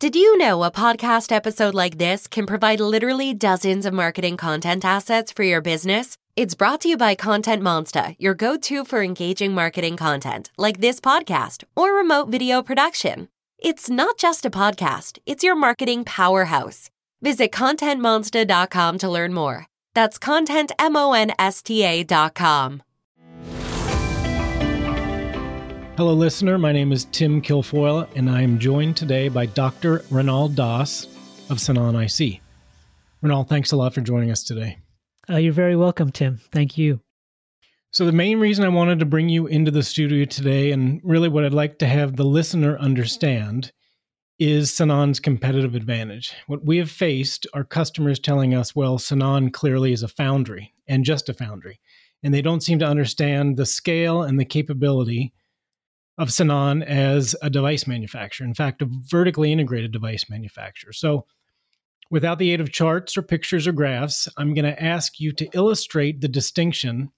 Did you know a podcast episode like this can provide literally dozens of marketing content assets for your business? It's brought to you by Content Monsta, your go to for engaging marketing content, like this podcast or remote video production. It's not just a podcast, it's your marketing powerhouse. Visit ContentMonsta.com to learn more. That's ContentMonsta.com. Hello, listener. My name is Tim Kilfoyle, and I am joined today by Dr. Mrinal Das of Sanan IC. Mrinal, thanks a lot for joining us today. Uh, you're very welcome, Tim. Thank you. So, the main reason I wanted to bring you into the studio today, and really what I'd like to have the listener understand, is Sanan's competitive advantage. What we have faced are customers telling us, well, Sanan clearly is a foundry and just a foundry. And they don't seem to understand the scale and the capability of Sanan as a device manufacturer, in fact, a vertically integrated device manufacturer. So, without the aid of charts or pictures or graphs, I'm going to ask you to illustrate the distinction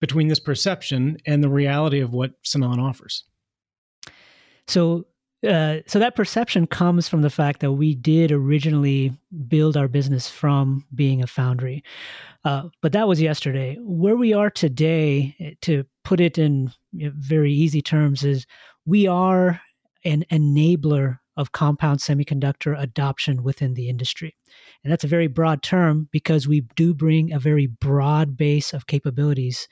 between this perception and the reality of what Sanan offers. So, uh, so that perception comes from the fact that we did originally build our business from being a foundry, uh, but that was yesterday. Where we are today, eh, to put it in very easy terms, is we are an enabler of compound semiconductor adoption within the industry. And that's a very broad term because we do bring a very broad base of capabilities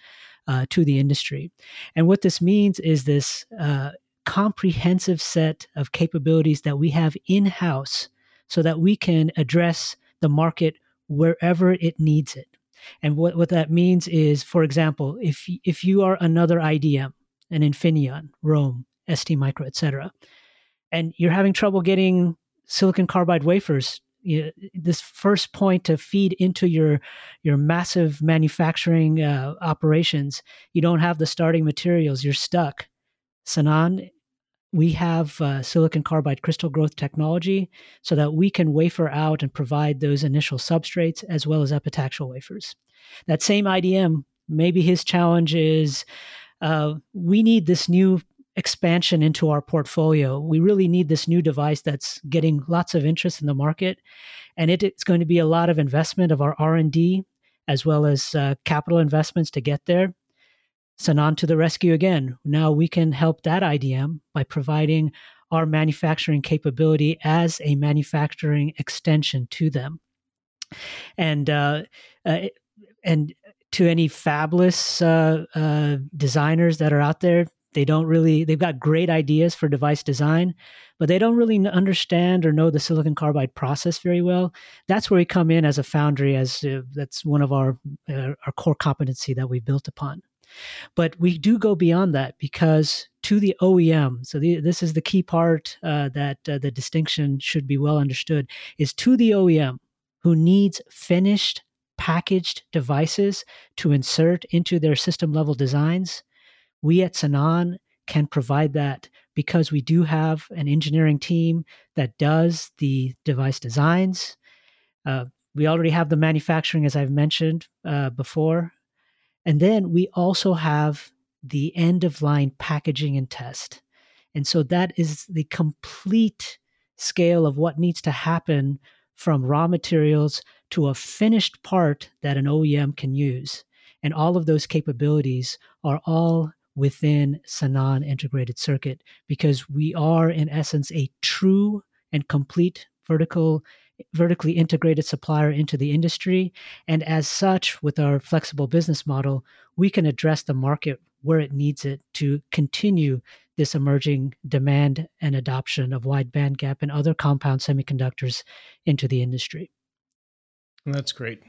uh, to the industry. And what this means is this uh, comprehensive set of capabilities that we have in house so that we can address the market wherever it needs it. And what, what that means is, for example, if if you are another IDM, an Infineon, Rohm, ST Micro, etc., and you're having trouble getting silicon carbide wafers, you, this first point to feed into your your massive manufacturing uh, operations, you don't have the starting materials. You're stuck. Sanan we have uh, silicon carbide crystal growth technology so that we can wafer out and provide those initial substrates as well as epitaxial wafers. That same IDM, maybe his challenge is uh, we need this new expansion into our portfolio. We really need this new device that's getting lots of interest in the market, and it, it's going to be a lot of investment of our R and D as well as uh, capital investments to get there. Sanan to the rescue again. Now we can help that IDM by providing our manufacturing capability as a manufacturing extension to them. And uh, uh, and to any fabless uh, uh, designers that are out there, they don't really they've got great ideas for device design, but they don't really understand or know the silicon carbide process very well. That's where we come in as a foundry, as uh, that's one of our uh, our core competency that we built upon. But we do go beyond that because to the OEM, so the, this is the key part uh, that uh, the distinction should be well understood, is to the OEM who needs finished packaged devices to insert into their system level designs. We at Sanan can provide that because we do have an engineering team that does the device designs. Uh, we already have the manufacturing, as I've mentioned uh, before, and then we also have the end of line packaging and test. And so that is the complete scale of what needs to happen from raw materials to a finished part that an OEM can use. And all of those capabilities are all within Sanan integrated circuit because we are, in essence, a true and complete vertical vertically integrated supplier into the industry. And as such, with our flexible business model, we can address the market where it needs it to continue this emerging demand and adoption of wide bandgap and other compound semiconductors into the industry. That's great.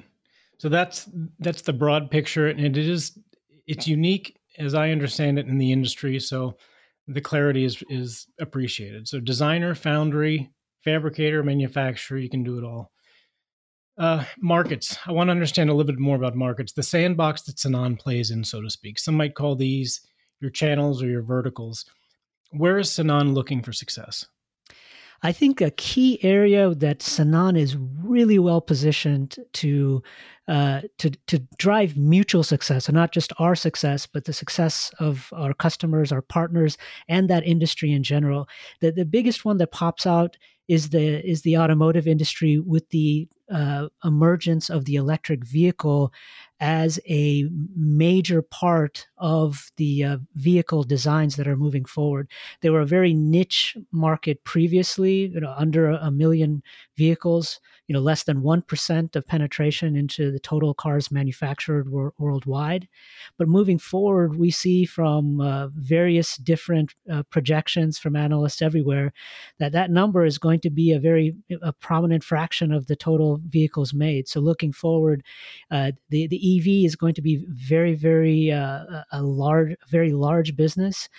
So that's that's the broad picture, and it is it's unique as I understand it in the industry. So the clarity is is appreciated. So designer, foundry, fabricator, manufacturer, you can do it all. Uh, markets. I want to understand a little bit more about markets. The sandbox that Sanan plays in, so to speak. Some might call these your channels or your verticals. Where is Sanan looking for success? I think a key area that Sanan is really well positioned to uh, to to drive mutual success, and not just our success, but the success of our customers, our partners, and that industry in general. The the biggest one that pops out is the is the automotive industry with the uh, emergence of the electric vehicle as a major part of the uh, vehicle designs that are moving forward. They were a very niche market previously, you know, under a million vehicles, you know, less than 1% of penetration into the total cars manufactured wor- worldwide. But moving forward, we see from uh, various different uh, projections from analysts everywhere that that number is going to be a very a prominent fraction of the total vehicles made. So looking forward, uh, the, the EV is going to be very, very uh, a large, very large business,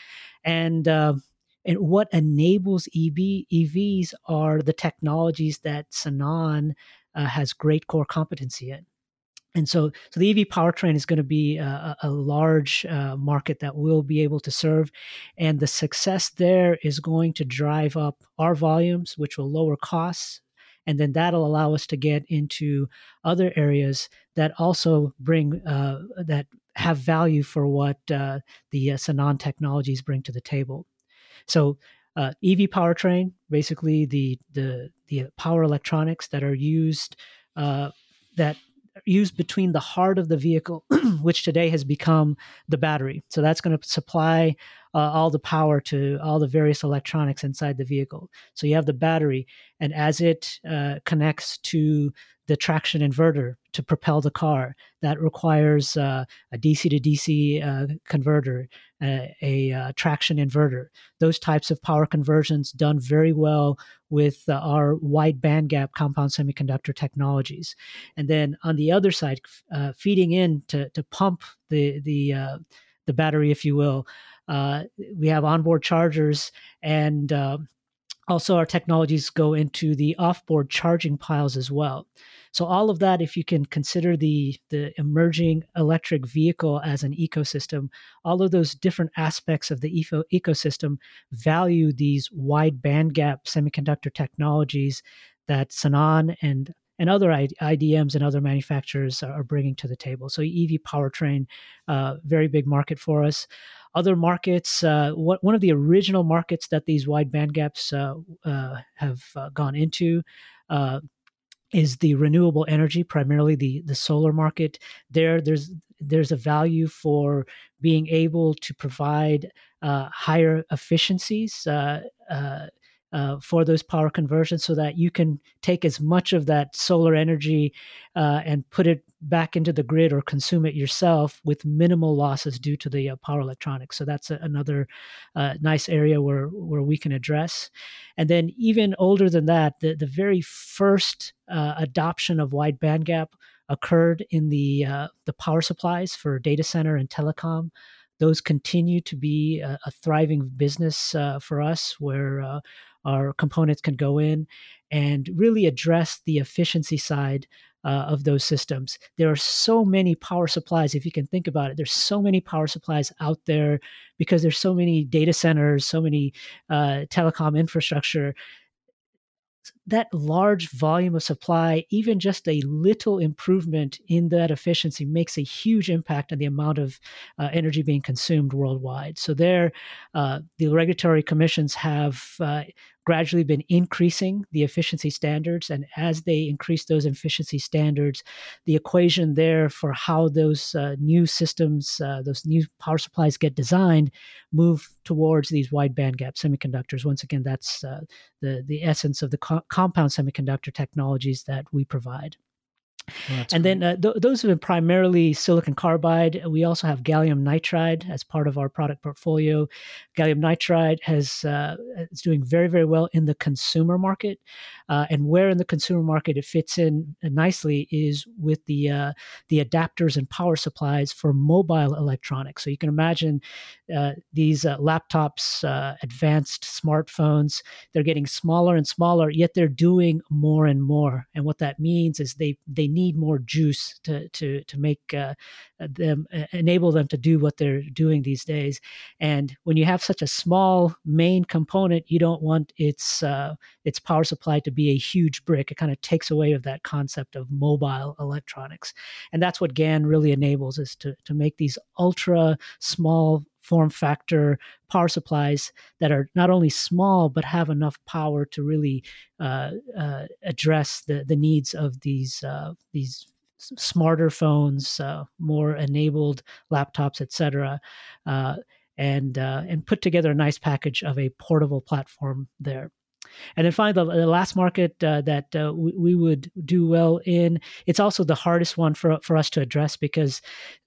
and uh, and what enables EV EVs are the technologies that Sanan uh, has great core competency in. And so, so the EV powertrain is going to be a, a large uh, market that we'll be able to serve, and the success there is going to drive up our volumes, which will lower costs, and then that'll allow us to get into other areas that also bring uh, that have value for what uh, the uh, Sanan technologies bring to the table. So uh, EV powertrain, basically the the the power electronics that are used uh, that used between the heart of the vehicle, which today has become the battery. So that's going to supply uh, all the power to all the various electronics inside the vehicle. So you have the battery, and as it uh, connects to the traction inverter to propel the car, that requires uh, a DC to DC uh, converter, a, a uh, traction inverter. Those types of power conversions done very well with uh, our wide bandgap compound semiconductor technologies. And then on the other side, feeding in to, to pump the the the battery, if you will, uh, we have onboard chargers and uh, also our technologies go into the offboard charging piles as well. So all of that, if you can consider the the emerging electric vehicle as an ecosystem, all of those different aspects of the eco- ecosystem value these wide bandgap semiconductor technologies that Sanan and and other IDMs and other manufacturers are bringing to the table. So EV powertrain, uh, very big market for us. Other markets, uh, what, one of the original markets that these wide band gaps uh, uh have uh, gone into uh, is the renewable energy, primarily the the solar market. There, there's there's a value for being able to provide higher efficiencies uh, for those power conversions so that you can take as much of that solar energy uh, and put it back into the grid or consume it yourself with minimal losses due to the uh, power electronics. So that's a, another uh, nice area where, where we can address. And then even older than that, the, the very first uh, adoption of wide bandgap occurred in the, uh, the power supplies for data center and telecom those continue to be a, a thriving business uh, for us where uh, our components can go in and really address the efficiency side uh, of those systems. There are so many power supplies, if you can think about it, there's so many power supplies out there because there's so many data centers, so many uh, telecom infrastructure that large volume of supply, even just a little improvement in that efficiency makes a huge impact on the amount of uh, energy being consumed worldwide. So, there, uh, the regulatory commissions have uh, gradually been increasing the efficiency standards. And as they increase those efficiency standards, the equation there for how those uh, new systems, uh, those new power supplies get designed, move towards these wide bandgap semiconductors. Once again, that's uh, the, the essence of the co- compound semiconductor technologies that we provide. Well, and great. then uh, th- those have been primarily silicon carbide. We also have gallium nitride as part of our product portfolio. Gallium nitride has uh, is doing very very well in the consumer market, uh, and where in the consumer market it fits in nicely is with the uh, the adapters and power supplies for mobile electronics. So you can imagine uh, these uh, laptops, advanced smartphones. They're getting smaller and smaller, yet they're doing more and more. And what that means is they they need need more juice to to to make uh, them uh, enable them to do what they're doing these days. And when you have such a small main component, you don't want its uh, its power supply to be a huge brick. It kind of takes away of that concept of mobile electronics, and that's what GaN really enables is to to make these ultra small form factor power supplies that are not only small but have enough power to really uh, uh, address the the needs of these uh, these smarter phones, uh, more enabled laptops, etc., uh, and uh, and put together a nice package of a portable platform there. And then finally, the, last market uh, that uh, we, we, would do well in, it's also the hardest one for, for us to address because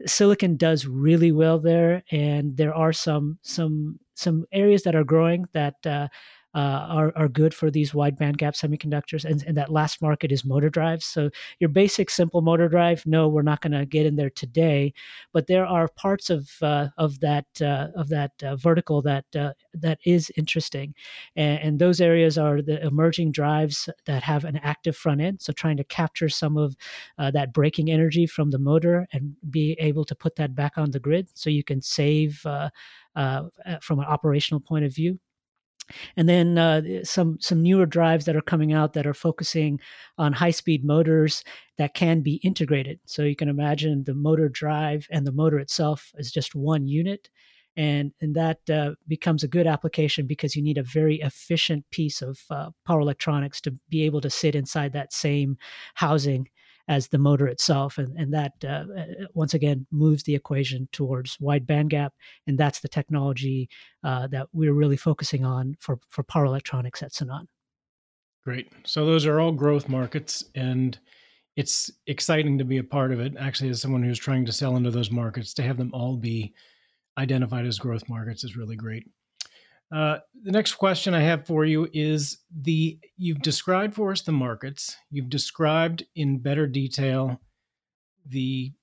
silicon does really well there. And there are some, some, some areas that are growing that uh, are, are good for these wide bandgap semiconductors. And, and that last market is motor drives. So your basic simple motor drive, no, we're not going to get in there today. But there are parts of uh, of that uh, of that uh, vertical that uh, that is interesting, and, and, those areas are the emerging drives that have an active front end. So trying to capture some of uh, that braking energy from the motor and be able to put that back on the grid, so you can save. from an operational point of view and then uh, some some newer drives that are coming out that are focusing on high speed motors that can be integrated. So you can imagine the motor drive and the motor itself is just one unit, and and that uh, becomes a good application because you need a very efficient piece of uh, power electronics to be able to sit inside that same housing as the motor itself. And, and that, uh, uh, once again, moves the equation towards wide bandgap. And that's the technology uh, that we're really focusing on for, for power electronics at Sanan. Great. So those are all growth markets. And it's exciting to be a part of it. Actually, as someone who's trying to sell into those markets, to have them all be identified as growth markets is really great. Uh, the next question I have for you is the you've described for us the markets. You've described in better detail the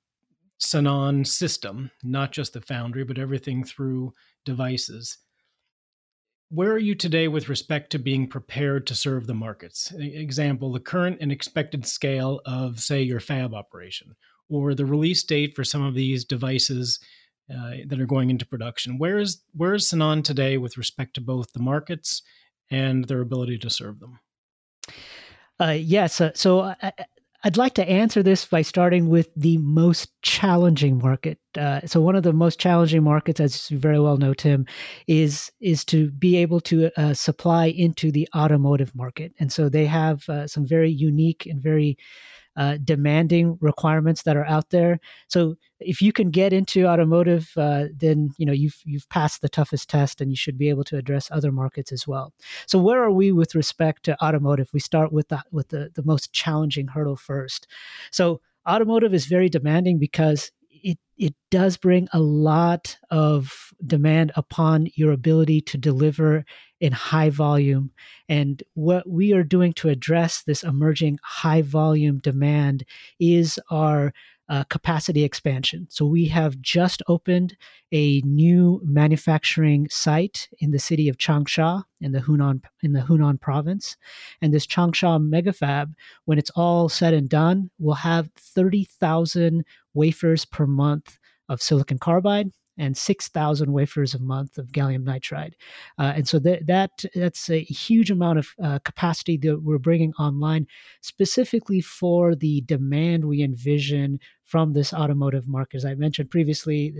Sanan system, not just the foundry, but everything through devices. Where are you today with respect to being prepared to serve the markets? Example, the current and expected scale of, say, your fab operation, or the release date for some of these devices uh, that are going into production. Where is where is Sanan today with respect to both the markets and their ability to serve them? Uh, yes. Uh, so I, would like to answer this by starting with the most challenging market. Uh, so one of the most challenging markets, as you very well know, Tim, is is to be able to uh, supply into the automotive market, and so they have uh, some very unique and very uh, demanding requirements that are out there. So if you can get into automotive, uh, then you know you've you've passed the toughest test, and you should be able to address other markets as well. So where are we with respect to automotive? We start with the with the the most challenging hurdle first. So automotive is very demanding because it it does bring a lot of demand upon your ability to deliver in high volume. And what we are doing to address this emerging high volume demand is our uh, capacity expansion. So we have just opened a new manufacturing site in the city of Changsha in the Hunan in the Hunan province, and this Changsha megafab, when it's all said and done, will have thirty thousand wafers per month of silicon carbide and 6,000 wafers a month of gallium nitride. Uh, and so that, that that's a huge amount of uh, capacity that we're bringing online specifically for the demand we envision from this automotive market. As I mentioned previously,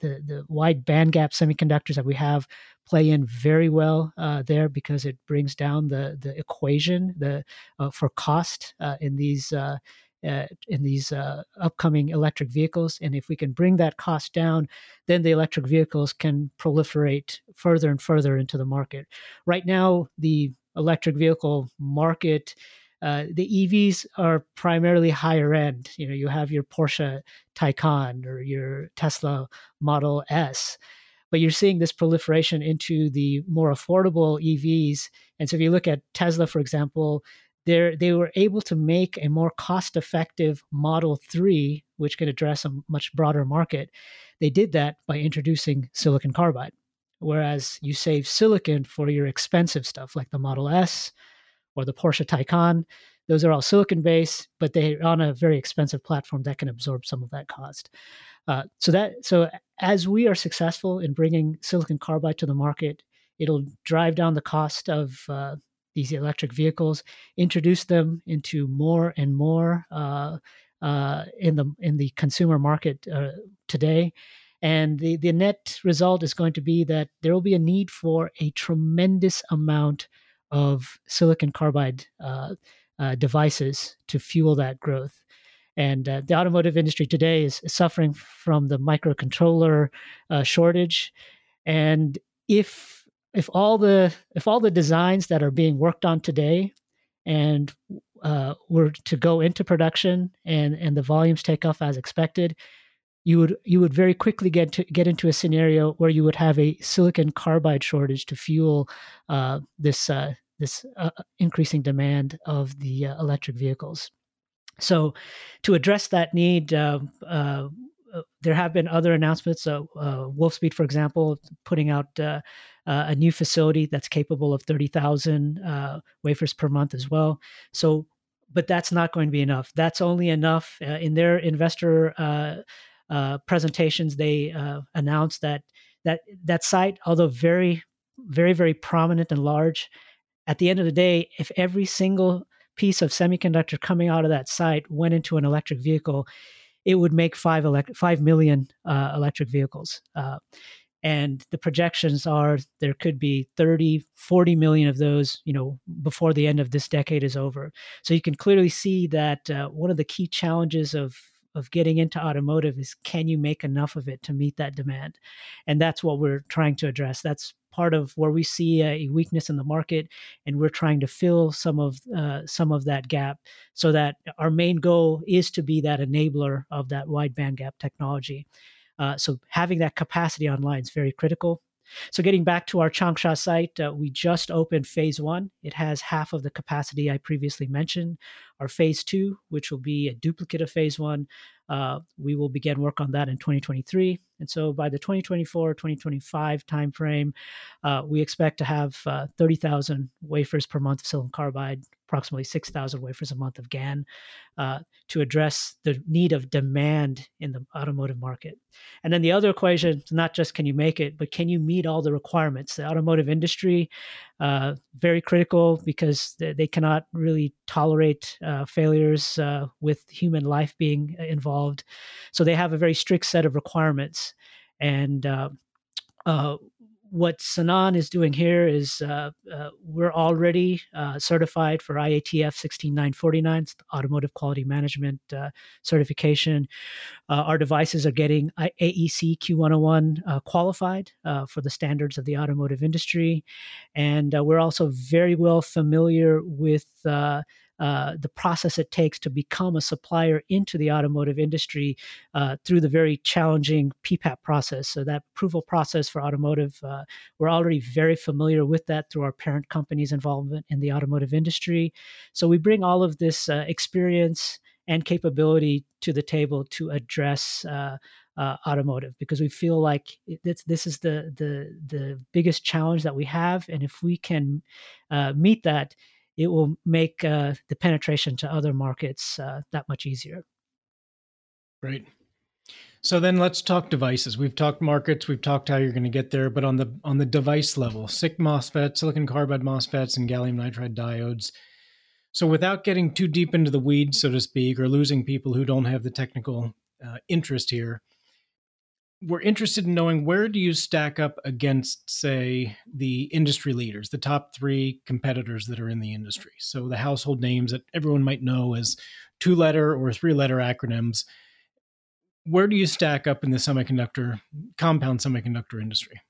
the, the wide bandgap semiconductors that we have play in very well uh, there because it brings down the, the equation the, uh, for cost uh, in these uh, uh, in these uh, upcoming electric vehicles. And if we can bring that cost down, then the electric vehicles can proliferate further and further into the market. Right now, the electric vehicle market. Uh, the EVs are primarily higher end. You know, you have your Porsche Taycan or your Tesla Model S, but you're seeing this proliferation into the more affordable EVs. And so, if you look at Tesla, for example, they they were able to make a more cost effective Model 3, which could address a much broader market. They did that by introducing silicon carbide. Whereas you save silicon for your expensive stuff like the Model S or the Porsche Taycan, those are all silicon based, but they're on a very expensive platform that can absorb some of that cost. Uh, so that so as we are successful in bringing silicon carbide to the market, it'll drive down the cost of uh, these electric vehicles, introduce them into more and more uh, uh, in the in the consumer market uh, today, and the the net result is going to be that there will be a need for a tremendous amount of silicon carbide uh, uh, devices to fuel that growth. And uh, the automotive industry today is suffering from the microcontroller shortage, and if if all the if all the designs that are being worked on today and uh, were to go into production and and the volumes take off as expected, you would you would very quickly get to get into a scenario where you would have a silicon carbide shortage to fuel uh, this uh, this uh, increasing demand of the uh, electric vehicles. So, to address that need, uh, there have been other announcements. So, Wolfspeed, for example, putting out uh, a new facility that's capable of 30,000 uh, wafers per month as well. So, but that's not going to be enough. That's only enough uh, in their investor uh, uh, presentations. They uh, announced that that that site, although very, very, very prominent and large, at the end of the day, if every single piece of semiconductor coming out of that site went into an electric vehicle, it would make five elect- five million electric vehicles and the projections are there could be 30 40 million of those you know before the end of this decade is over so you can clearly see that uh, one of the key challenges of of getting into automotive is can you make enough of it to meet that demand? And that's what we're trying to address. That's part of where we see a weakness in the market and we're trying to fill some of uh, some of that gap so that our main goal is to be that enabler of that wide band gap technology. Uh, so having that capacity online is very critical. So getting back to our Changsha site, uh, we just opened phase one. It has half of the capacity I previously mentioned. Our phase two, which will be a duplicate of phase one, uh, we will begin work on that in 2023. And so by the 2024 2025 timeframe, uh, we expect to have uh, 30,000 wafers per month of silicon carbide, approximately 6,000 wafers a month of GaN uh, to address the need of demand in the automotive market. And then the other equation is not just can you make it, but can you meet all the requirements? The automotive industry, uh, very critical because they, cannot really tolerate uh, failures uh, with human life being involved. So they have a very strict set of requirements. And uh, uh, what Sanan is doing here is uh, uh, we're already uh, certified for IATF 16949, Automotive Quality Management uh, certification. Uh, our devices are getting AEC Q101 qualified for the standards of the automotive industry. And we're also very well familiar with uh, the process it takes to become a supplier into the automotive industry uh, through the very challenging PPAP process. So, that approval process for automotive, uh, we're already very familiar with that through our parent company's involvement in the automotive industry. So, we bring all of this uh, experience and capability to the table to address. Uh, uh, automotive because we feel like this, this is the the the biggest challenge that we have, and if we can uh, meet that, it will make uh, the penetration to other markets uh, that much easier. Great. So then let's talk devices. We've talked markets, we've talked how you're going to get there, but on the on the device level, SiC MOSFETs, silicon carbide MOSFETs, and gallium nitride diodes. So without getting too deep into the weeds, so to speak, or losing people who don't have the technical uh, interest here, we're interested in knowing where do you stack up against say the industry leaders the top three competitors that are in the industry? So the household names that everyone might know as two letter or three letter acronyms. Where do you stack up in the semiconductor compound semiconductor industry?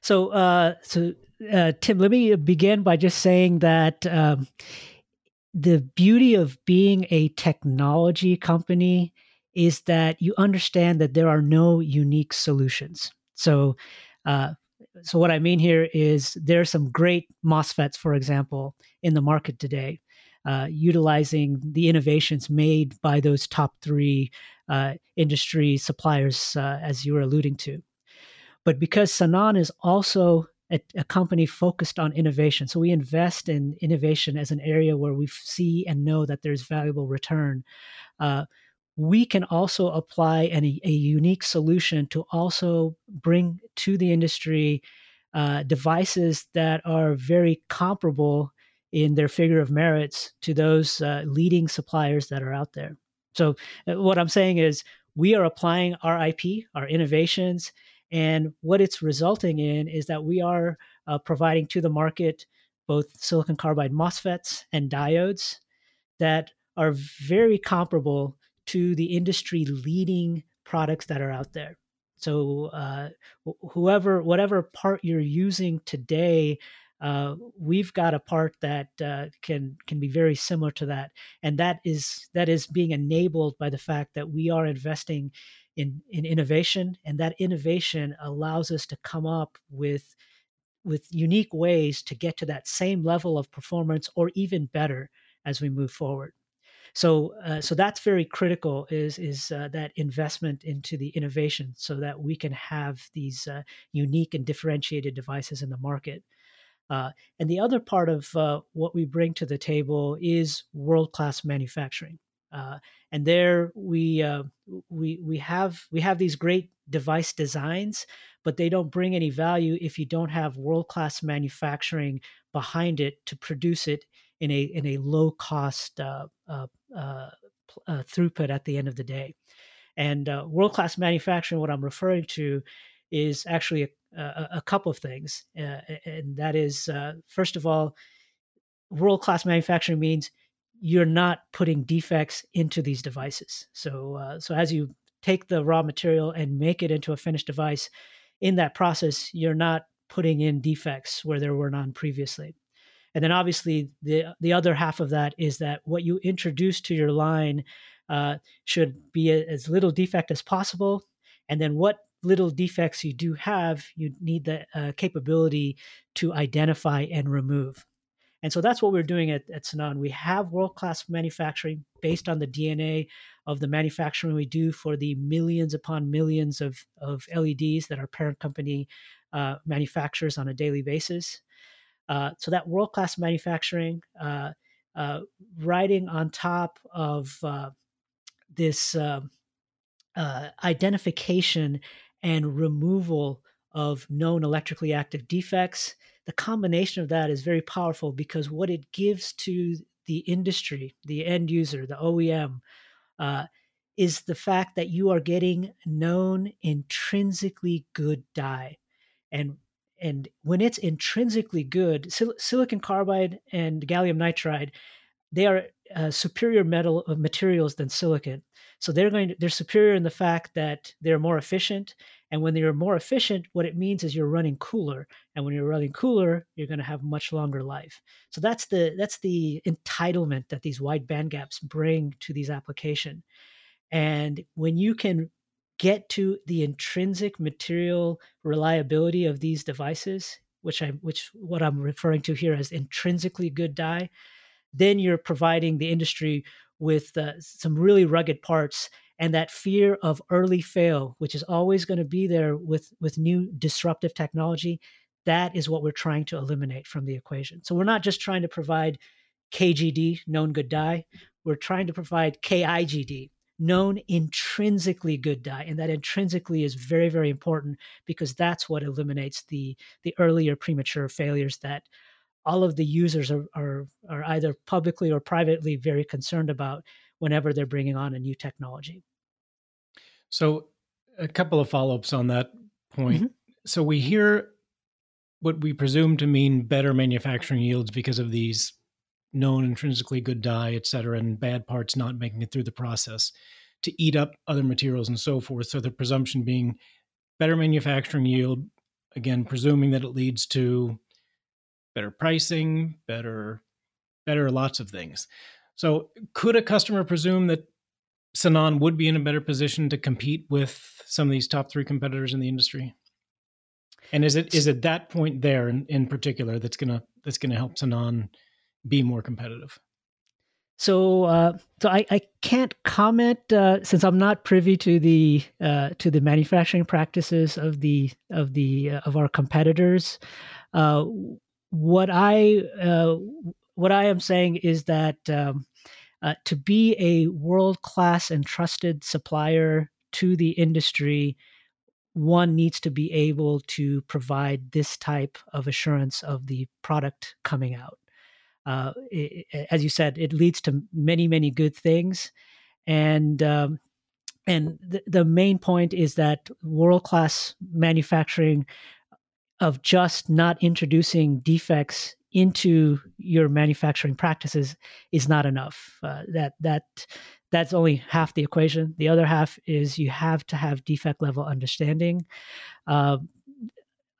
So uh, so uh, tim let me begin by just saying that um, the beauty of being a technology company is that you understand that there are no unique solutions. So, uh, so what I mean here is there are some great MOSFETs, for example, in the market today, uh, utilizing the innovations made by those top three uh, industry suppliers, uh, as you were alluding to. But because Sanan is also a, a, company focused on innovation. So we invest in innovation as an area where we see and know that there's valuable return. We can also apply a unique solution to also bring to the industry uh, devices that are very comparable in their figure of merits to those uh, leading suppliers that are out there. So, uh, what I'm saying is, we are applying our IP, our innovations, and what it's resulting in is that we are uh, providing to the market both silicon carbide MOSFETs and diodes that are very comparable to the industry leading products that are out there. So, uh, whoever, whatever part you're using today, uh, we've got a part that uh, can can be very similar to that, and that is that is being enabled by the fact that we are investing in in innovation, and that innovation allows us to come up with with unique ways to get to that same level of performance or even better as we move forward. So, uh, so that's very critical. Is is uh, that investment into the innovation so that we can have these uh, unique and differentiated devices in the market. Uh, and the other part of uh, what we bring to the table is world class manufacturing. Uh, and there we we we have we have these great device designs, but they don't bring any value if you don't have world class manufacturing behind it to produce it in a in a low cost uh, uh, uh, uh, throughput at the end of the day. And uh, world class manufacturing, what I'm referring to, is actually a, a, a couple of things, uh, and that is first of all, world class manufacturing means you're not putting defects into these devices. So so as you take the raw material and make it into a finished device, in that process, you're not putting in defects where there were none previously. And then obviously the the other half of that is that what you introduce to your line uh, should be a, as little defect as possible. And then what little defects you do have, you need the uh, capability to identify and remove. And so that's what we're doing at, at Sanan. We have world class manufacturing based on the DNA of the manufacturing we do for the millions upon millions of, of LEDs that our parent company uh, manufactures on a daily basis. Uh, so that world class manufacturing, uh, uh, riding on top of this um, identification and removal of known electrically active defects, the combination of that is very powerful because what it gives to the industry, the end user, the OEM, uh, is the fact that you are getting known intrinsically good die. And and when it's intrinsically good, sil- silicon carbide and gallium nitride, they are uh, superior metal uh, materials than silicon. So they're going to, they're superior in the fact that they're more efficient. And when they're more efficient, what it means is you're running cooler. And when you're running cooler, you're going to have much longer life. So that's the that's the entitlement that these wide band gaps bring to these application. And when you can get to the intrinsic material reliability of these devices, which I which what I'm referring to here as intrinsically good die, then you're providing the industry with uh, some really rugged parts and that fear of early fail, which is always going to be there with with new disruptive technology. That is what we're trying to eliminate from the equation. So we're not just trying to provide KGD, known good die. We're trying to provide KIGD, known intrinsically good die and that intrinsically is very very important because that's what eliminates the the earlier premature failures that all of the users are, are are either publicly or privately very concerned about whenever they're bringing on a new technology so a couple of follow-ups on that point mm-hmm. so we hear what we presume to mean better manufacturing yields because of these known intrinsically good die, et cetera, and bad parts not making it through the process to eat up other materials and so forth. So the presumption being better manufacturing yield, again, presuming that it leads to better pricing, better, better lots of things. So could a customer presume that Sanan would be in a better position to compete with some of these top three competitors in the industry? And is it is it that point there in, in particular that's gonna that's gonna help Sanan be more competitive? So, uh, so I, I can't comment uh, since I'm not privy to the uh, to the manufacturing practices of the of the uh, of our competitors. Uh, what I uh, what I am saying is that um, to be a world class and trusted supplier to the industry, one needs to be able to provide this type of assurance of the product coming out. Uh, it, as you said, it leads to many, many good things, and um, and the, the main point is that world class manufacturing of just not introducing defects into your manufacturing practices is not enough. Uh, that that that's only half the equation. The other half is you have to have defect level understanding. Uh,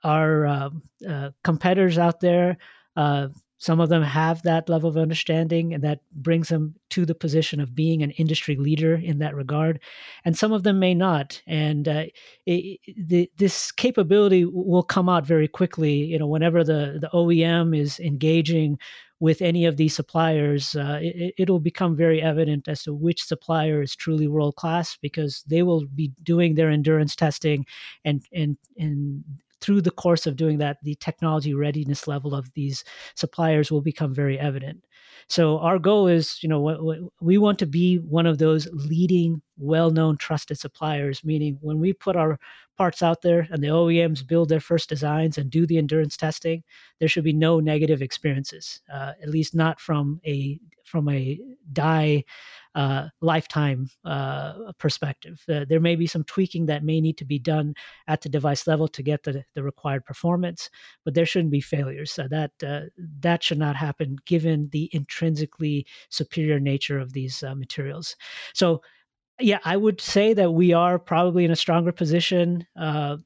our uh, uh competitors out there uh, some of them have that level of understanding, and that brings them to the position of being an industry leader in that regard. And some of them may not. And uh, it, the, this capability will come out very quickly. You know, whenever the the OEM is engaging with any of these suppliers, uh, it, will become very evident as to which supplier is truly world class because they will be doing their endurance testing and and and through the course of doing that, the technology readiness level of these suppliers will become very evident. So our goal is, you know, we want to be one of those leading, well-known, trusted suppliers. Meaning, when we put our parts out there and the OEMs build their first designs and do the endurance testing, there should be no negative experiences, uh, at least not from a from a die uh, lifetime uh, perspective. Uh, there may be some tweaking that may need to be done at the device level to get the, the required performance, but there shouldn't be failures. So that uh, that should not happen given the intrinsically superior nature of these uh, materials. So, yeah, I would say that we are probably in a stronger position uh,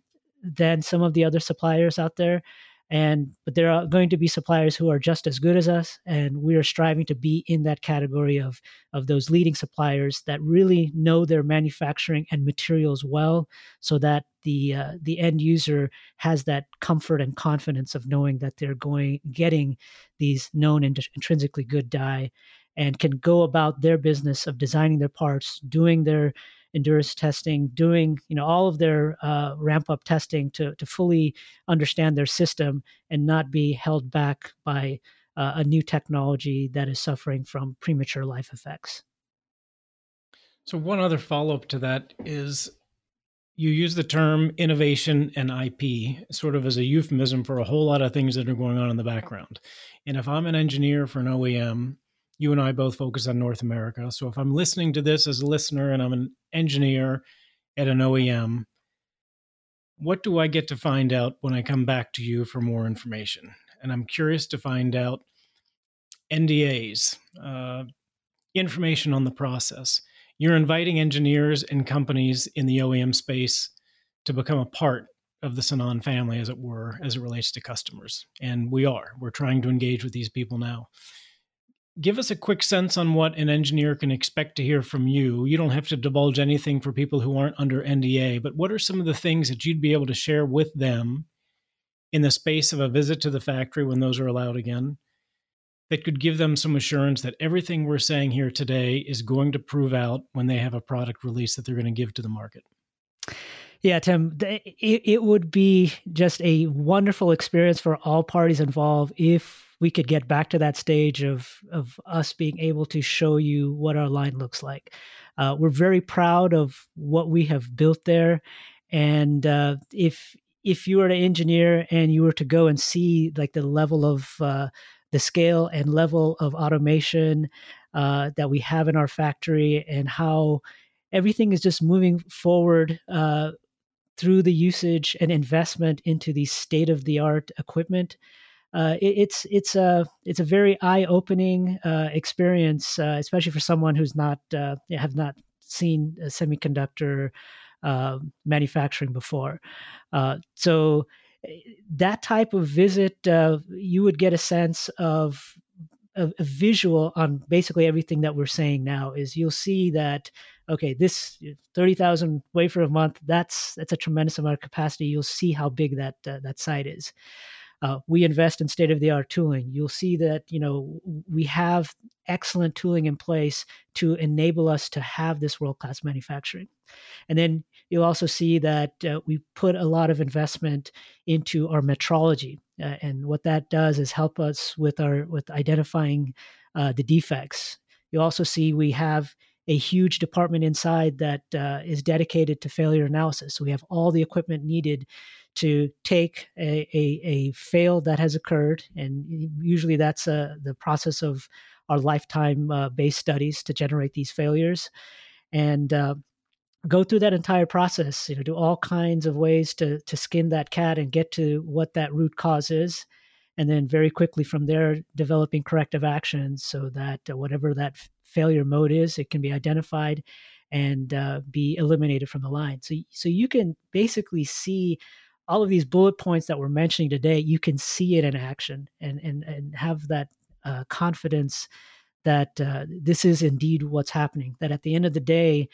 than some of the other suppliers out there and but there are going to be suppliers who are just as good as us and we are striving to be in that category of of those leading suppliers that really know their manufacturing and materials well so that the uh, the end user has that comfort and confidence of knowing that they're going getting these known and intrinsically good die and can go about their business of designing their parts doing their endurance testing, doing you know all of their uh, ramp up testing to to fully understand their system and not be held back by uh, a new technology that is suffering from premature life effects. So one other follow up to that is you use the term innovation and IP sort of as a euphemism for a whole lot of things that are going on in the background. And if I'm an engineer for an OEM you and I both focus on North America. So if I'm listening to this as a listener and I'm an engineer at an OEM, what do I get to find out when I come back to you for more information? And I'm curious to find out NDAs, uh, information on the process. You're inviting engineers and companies in the OEM space to become a part of the Sanan family, as it were, as it relates to customers. And we are. We're trying to engage with these people now give us a quick sense on what an engineer can expect to hear from you. You don't have to divulge anything for people who aren't under NDA, but what are some of the things that you'd be able to share with them in the space of a visit to the factory when those are allowed again that could give them some assurance that everything we're saying here today is going to prove out when they have a product release that they're going to give to the market? Yeah, Tim, it, would be just a wonderful experience for all parties involved if we could get back to that stage of of us being able to show you what our line looks like. Uh, we're very proud of what we have built there, and uh, if if you were an engineer and you were to go and see like the level of uh, the scale and level of automation uh, that we have in our factory and how everything is just moving forward uh, through the usage and investment into the state of the art equipment uh, it, it's it's a it's a very eye opening uh, experience, uh, especially for someone who's not uh, have not seen semiconductor uh, manufacturing before. Uh, so that type of visit, you would get a sense of a, a, visual on basically everything that we're saying now. Is you'll see that okay, this thirty thousand wafer a month. That's that's a tremendous amount of capacity. You'll see how big that that site is uh, we invest in state of the art tooling. You'll see that you know we have excellent tooling in place to enable us to have this world class manufacturing. And then you'll also see that uh, we put a lot of investment into our metrology. uh, and what that does is help us with our with identifying uh, the defects. You also see we have a huge department inside that uh, is dedicated to failure analysis. So we have all the equipment needed to take a, a, a fail that has occurred, and usually that's uh, the process of our lifetime uh, based studies to generate these failures, and uh, go through that entire process. You know, do all kinds of ways to to skin that cat and get to what that root cause is, and then very quickly from there developing corrective actions so that uh, whatever that f- failure mode is, it can be identified and uh, be eliminated from the line. So so you can basically see all of these bullet points that we're mentioning today, you can see it in action and and and have that uh, confidence that uh, this is indeed what's happening. That at the end of the day,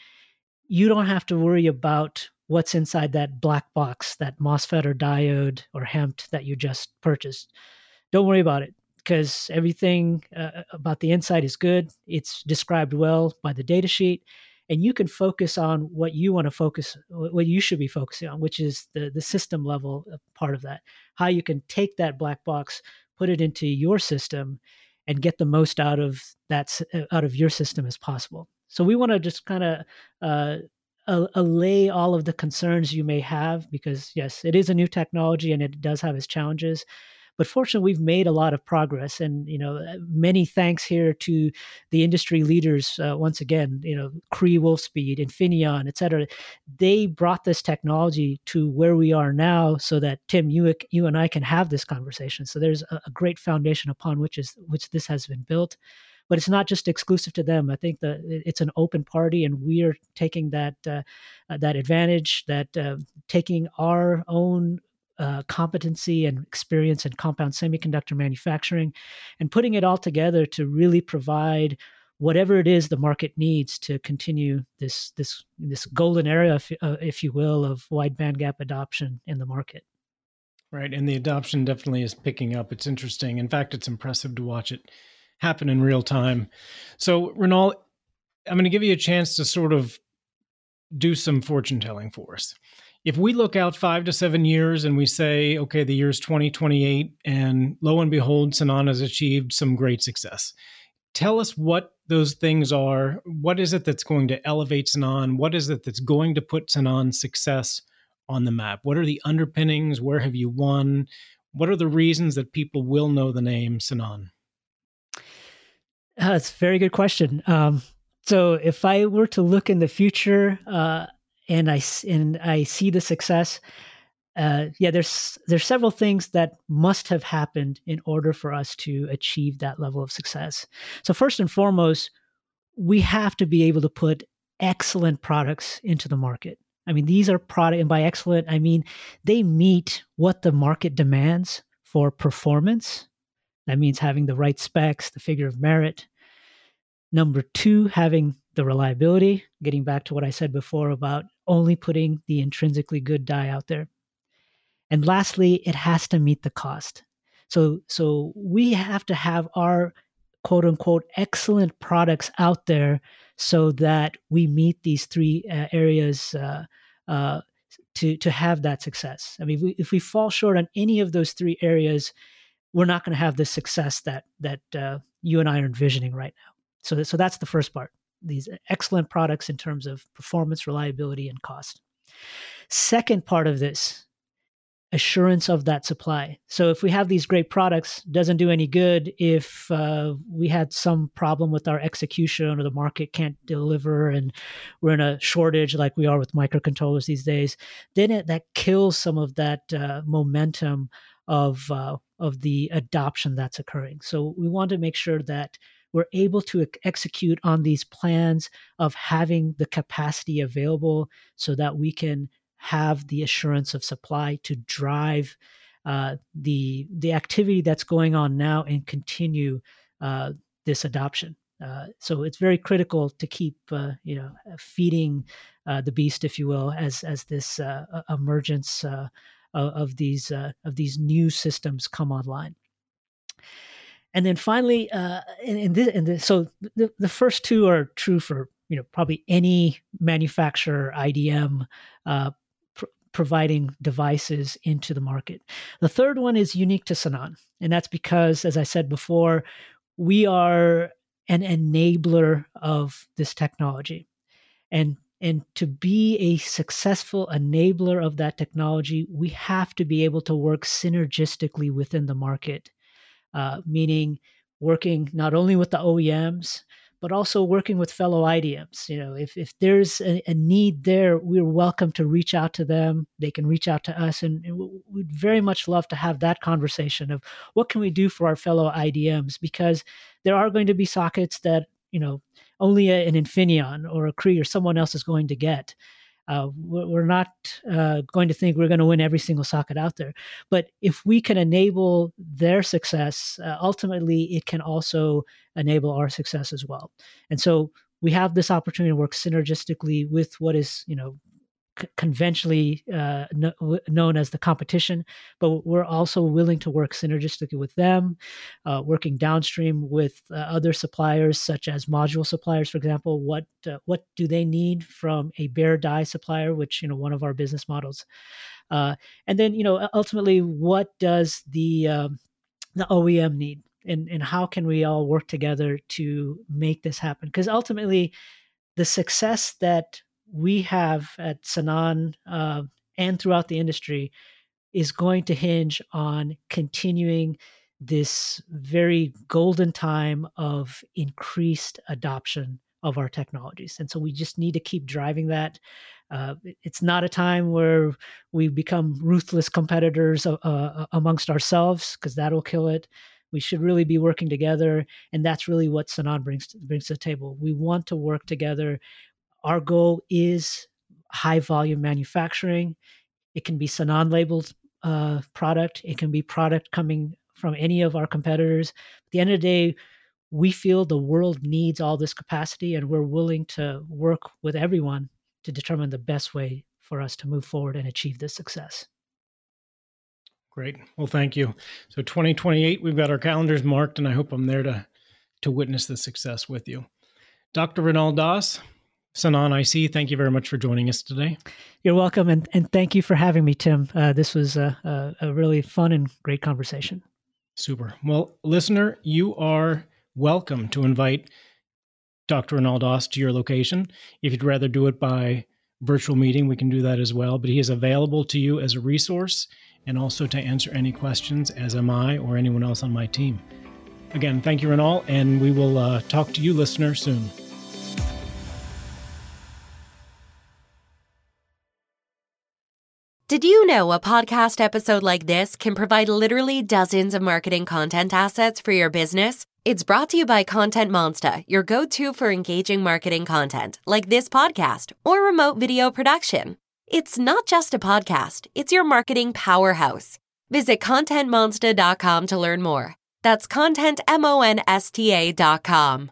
you don't have to worry about what's inside that black box, that MOSFET or diode or HEMT that you just purchased. Don't worry about it because everything uh, about the inside is good. It's described well by the datasheet and you can focus on what you want to focus what you should be focusing on which is the the system level part of that. How you can take that black box put it into your system and get the most out of that uh, out of your system as possible. So we want to just kind of uh, allay all of the concerns you may have because yes it is a new technology and it does have its challenges but fortunately, we've made a lot of progress, and you know, uh, many thanks here to the industry leaders. Uh, once again, you know, Cree Wolfspeed, Infineon, et cetera. They brought this technology to where we are now, so that Tim, you, you and I can have this conversation. So there's a, a great foundation upon which is which this has been built but it's not just exclusive to them. I think that it's an open party, and we are taking that uh, uh, that advantage, that uh, taking our own uh, competency and experience in compound semiconductor manufacturing and putting it all together to really provide whatever it is the market needs to continue this this this golden era if, uh, if you will of wide bandgap adoption in the market. Right and the adoption definitely is picking up. It's interesting. In fact it's impressive to watch it happen in real time. So Mrinal i'm going to give you a chance to sort of do some fortune telling for us if we look out five to seven years and we say, okay, the year's 2028, and lo and behold, Sanan has achieved some great success. Tell us what those things are. What is it that's going to elevate Sanan? What is it that's going to put Sanan's success on the map? What are the underpinnings? Where have you won? What are the reasons that people will know the name Sanan? Uh, that's a very good question. Um, so, if I were to look in the future, uh, and I and I see the success. Uh, yeah, there's there's several things that must have happened in order for us to achieve that level of success. So first and foremost, we have to be able to put excellent products into the market. I mean, these are product, and by excellent, I mean they meet what the market demands for performance. That means having the right specs, the figure of merit. Number two, having the reliability, getting back to what I said before about only putting the intrinsically good die out there. And lastly, it has to meet the cost. So so we have to have our quote unquote excellent products out there so that we meet these three uh, areas uh, uh, to to have that success. I mean, if we, if we fall short on any of those three areas, we're not going to have the success that that uh, you and I are envisioning right now. So so that's the first part these excellent products in terms of performance, reliability, and cost. Second part of this, assurance of that supply. So if we have these great products, doesn't do any good if uh, we had some problem with our execution or the market can't deliver and we're in a shortage like we are with microcontrollers these days. Then it, that kills some of that uh, momentum of uh, of the adoption that's occurring. So we want to make sure that we're able to execute on these plans of having the capacity available so that we can have the assurance of supply to drive uh, the the activity that's going on now and continue uh, this adoption. Uh, so it's very critical to keep uh, you know feeding uh, the beast, if you will, as as this uh, emergence of, of, these of these new systems come online and then finally, uh, and, this, and this, so the, the first two are true for you know probably any manufacturer IDM uh, pr- providing devices into the market. The third one is unique to Sanan. And that's because, as I said before, we are an enabler of this technology. And and to be a successful enabler of that technology, we have to be able to work synergistically within the market, uh, meaning working not only with the OEMs, but also working with fellow IDMs. You know, if, if there's a, a, need there, we're welcome to reach out to them. They can reach out to us, and, we'd very much love to have that conversation of what can we do for our fellow IDMs because there are going to be sockets that you know only a, an Infineon or a Cree or someone else is going to get. Uh, we're not uh, going to think we're going to win every single socket out there. But if we can enable their success, uh, ultimately it can also enable our success as well. And so we have this opportunity to work synergistically with what is, you know, conventionally uh, no, known as the competition, but we're also willing to work synergistically with them, uh, working downstream with uh, other suppliers such as module suppliers, for example. What uh, what do they need from a bare die supplier, which you know one of our business models, uh, and then you know ultimately what does the um, the OEM need, and and how can we all work together to make this happen? Because ultimately, the success that we have at Sanan uh, and throughout the industry is going to hinge on continuing this very golden time of increased adoption of our technologies. And so we just need to keep driving that. Uh, it's not a time where we become ruthless competitors uh, uh amongst ourselves because that'll kill it. We should really be working together, and that's really what Sanan brings to, brings to the table. We want to work together our goal is high volume manufacturing. It can be Sanan labeled uh, product. It can be product coming from any of our competitors. At the end of the day, we feel the world needs all this capacity, and we're willing to work with everyone to determine the best way for us to move forward and achieve this success. Great. Well, thank you. So 2028, we've got our calendars marked, and I hope I'm there to to witness the success with you. Dr. Mrinal Das, Sanan IC, thank you very much for joining us today. You're welcome, and, and thank you for having me, Tim. Uh, this was a, a, a really fun and great conversation. Super. Well, listener, you are welcome to invite Dr. Mrinal Das to your location. If you'd rather do it by virtual meeting, we can do that as well. But he is available to you as a resource and also to answer any questions, as am I or anyone else on my team. Again, thank you, Mrinal, and we will uh, talk to you, listener, soon. Did you know a podcast episode like this can provide literally dozens of marketing content assets for your business? It's brought to you by Content Monsta, your go to for engaging marketing content, like this podcast or remote video production. It's not just a podcast, it's your marketing powerhouse. Visit ContentMonsta.com to learn more. That's ContentMonsta.com.